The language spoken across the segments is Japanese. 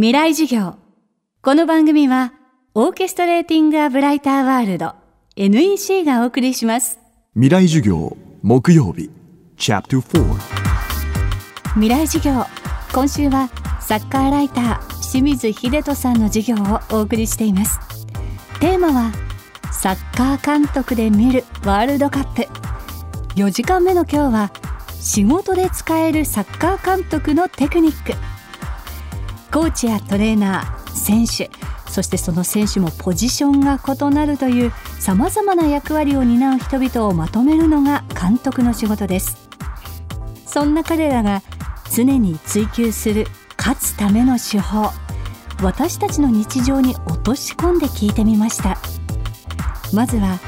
未来授業。この番組はオーケストレーティング・ア・ブライター・ワールド NEC がお送りします。未来授業木曜日チャプター未来授業。今週はサッカーライター清水秀人さんの授業をお送りしています。テーマはサッカー監督で見るワールドカップ。4時間目の今日は仕事で使えるサッカー監督のテクニックコーチやトレーナー選手そしてその選手もポジションが異なるというさまざまな役割を担う人々をまとめるのが監督の仕事です。そんな彼らが常に追求する勝つための手法私たちの日常に落とし込んで聞いてみました。まずは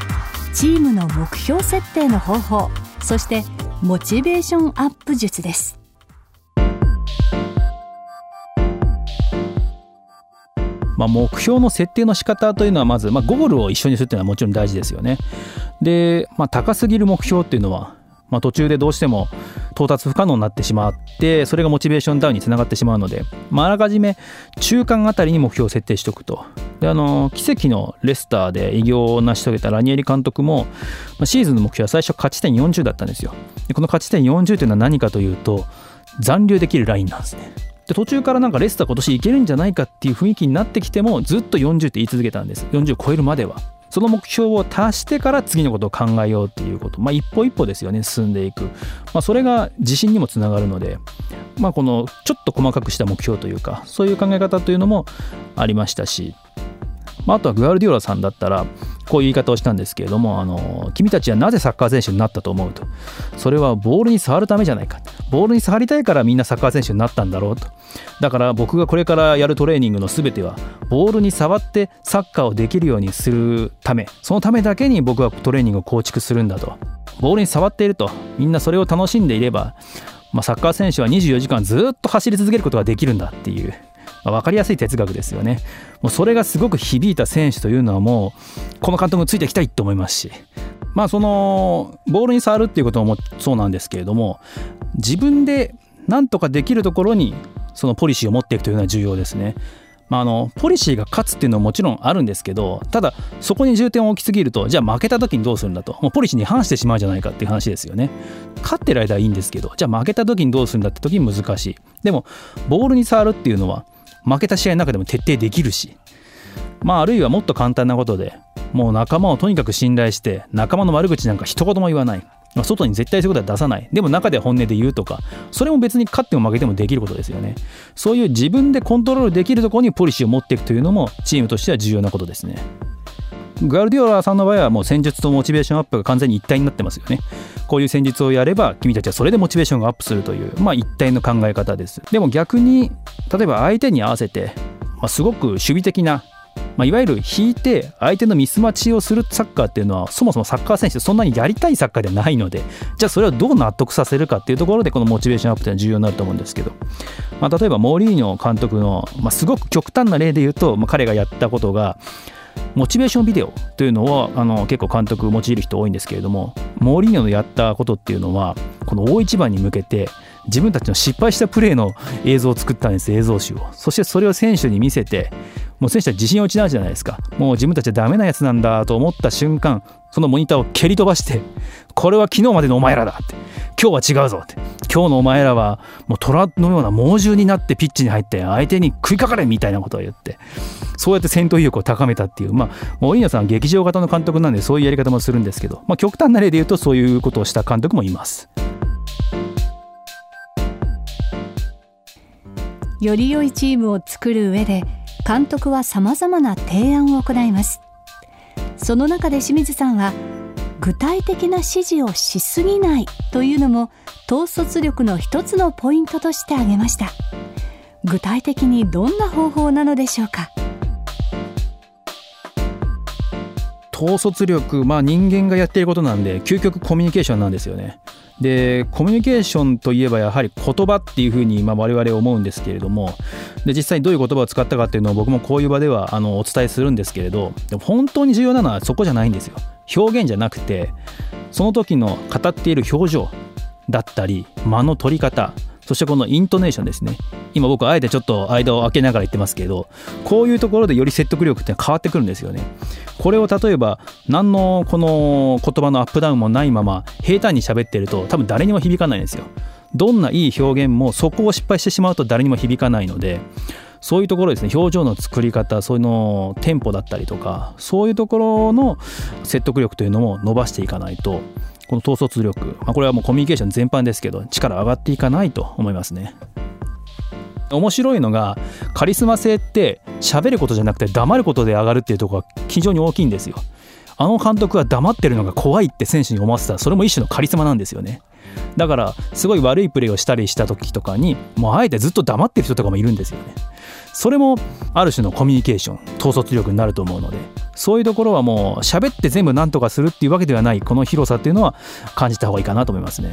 チームの目標設定の方法そしてモチベーションアップ術です。まあ、目標の設定の仕方というのはまず、まあ、ゴールを一緒にするというのはもちろん大事ですよね。で、まあ、高すぎる目標っていうのは、まあ、途中でどうしても到達不可能になってしまってそれがモチベーションダウンにつながってしまうので、まあ、らかじめ中間あたりに目標を設定しておくと。であの奇跡のレスターで偉業を成し遂げたラニエリ監督も、ま、シーズンの目標は最初勝ち点40だったんですよ。でこの勝ち点40というのは何かというと残留できるラインなんですね。で途中からなんかレスター今年いけるんじゃないかっていう雰囲気になってきてもずっと40って言い続けたんです。40超えるまでは。その目標を達してから次のことを考えようっていうこと。まあ一歩一歩ですよね進んでいく、まあ、それが自信にもつながるのでまあこのちょっと細かくした目標というかそういう考え方というのもありましたし。まあ、あとはグアルディオラさんだったらこういう言い方をしたんですけれどもあの君たちはなぜサッカー選手になったと思うと。それはボールに触るためじゃないか。ボールに触りたいからみんなサッカー選手になったんだろうと。だから僕がこれからやるトレーニングの全てはボールに触ってサッカーをできるようにするため。そのためだけに僕はトレーニングを構築するんだと。ボールに触っているとみんなそれを楽しんでいれば、まあ、サッカー選手は24時間ずっと走り続けることができるんだっていう。まあ、分かりやすい哲学ですよね。もうそれがすごく響いた選手というのはもうこの監督についていきたいと思いますし。まあそのボールに触るっていうこともそうなんですけれども自分で何とかできるところにそのポリシーを持っていくというのは重要ですね。まあ、あのポリシーが勝つっていうのはもちろんあるんですけどただそこに重点を置きすぎるとじゃあ負けた時にどうするんだと。もうポリシーに反してしまうじゃないかっていう話ですよね。勝ってる間はいいんですけどじゃあ負けた時にどうするんだって時に難しい。でもボールに触るっていうのは負けた試合の中でも徹底できるし。まああるいはもっと簡単なことでもう仲間をとにかく信頼して仲間の悪口なんか一言も言わない。外に絶対そういうことは出さない。でも中で本音で言うとかそれも別に勝っても負けてもできることですよね。そういう自分でコントロールできるところにポリシーを持っていくというのもチームとしては重要なことですね。グアルディオラさんの場合はもう戦術とモチベーションアップが完全に一体になってますよね。こういう戦術をやれば君たちはそれでモチベーションがアップするというまあ一体の考え方です。でも逆に例えば相手に合わせて、まあ、すごく守備的なまあ、いわゆる引いて相手のミス待ちをするサッカーっていうのはそもそもサッカー選手そんなにやりたいサッカーではないのでじゃあそれをどう納得させるかっていうところでこのモチベーションアップっていうのは重要になると思うんですけど、まあ、例えばモーリーニョ監督の、ま、すごく極端な例で言うと、ま、彼がやったことがモチベーションビデオというのをあの結構監督用いる人多いんですけれどもモーリーニョのやったことっていうのはこの大一番に向けて自分たちの失敗したプレーの映像を作ったんです映像集を。そしてそれを選手に見せてもう選手は自信を失うじゃないですか。もう自分たちはダメなやつなんだと思った瞬間そのモニターを蹴り飛ばしてこれは昨日までのお前らだって。今日は違うぞって。今日のお前らはもう虎のような猛獣になってピッチに入って相手に食いかかれみたいなことを言ってそうやって戦闘意欲を高めたっていうまあもう飯野さんは劇場型の監督なんでそういうやり方もするんですけど、まあ、極端な例で言うとそういうことをした監督もいます。より良いチームを作る上で監督は様々な提案を行いますその中で清水さんは具体的な指示をしすぎないというのも統率力の一つのポイントとして挙げました。具体的にどんな方法なのでしょうか？統率力まあ人間がやっていることなんで究極コミュニケーションなんですよね。でコミュニケーションといえばやはり言葉っていうふうにまあ我々思うんですけれどもで実際どういう言葉を使ったかっていうのを僕もこういう場ではあのお伝えするんですけれどでも本当に重要なのはそこじゃないんですよ。表現じゃなくてその時の語っている表情だったり間の取り方そしてこのイントネーションですね。今僕あえてちょっと間を空けながら言ってますけどこういうところでより説得力って変わってくるんですよね。これを例えば何のこの言葉のアップダウンもないまま平坦に喋ってると多分誰にも響かないんですよ。どんないい表現もそこを失敗してしまうと誰にも響かないのでそういうところですね。表情の作り方そういうのテンポだったりとかそういうところの説得力というのも伸ばしていかないとこの統率力、まあ、これはもうコミュニケーション全般ですけど力上がっていかないと思いますね。面白いのがカリスマ性って喋ることじゃなくて黙ることで上がるっていうとこが非常に大きいんですよ。あの監督は黙ってるのが怖いって選手に思わせたらそれも一種のカリスマなんですよね。だからすごい悪いプレーをしたりした時とかにもうあえてずっと黙ってる人とかもいるんですよね。それもある種のコミュニケーション統率力になると思うのでそういうところはもう喋って全部何とかするっていうわけではないこの広さっていうのは感じた方がいいかなと思いますね。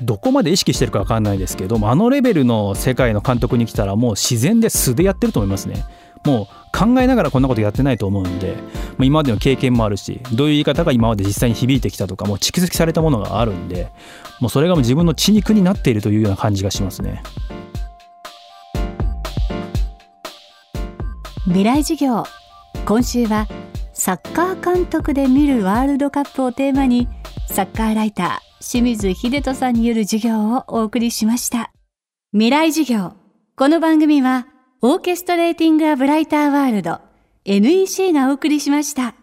どこまで意識してるか分かんないですけどあのレベルの世界の監督に来たらもう自然で素でやってると思いますね。もう考えながらこんなことやってないと思うんで、まあ、今までの経験もあるしどういう言い方が今まで実際に響いてきたとかもう蓄積されたものがあるんでもうそれがもう自分の血肉になっているというような感じがしますね。未来授業今週はサッカー監督で見るワールドカップをテーマにサッカーライター清水秀人さんによる授業をお送りしました未来授業この番組はオーケストレーティングアブライターワールド NEC がお送りしました。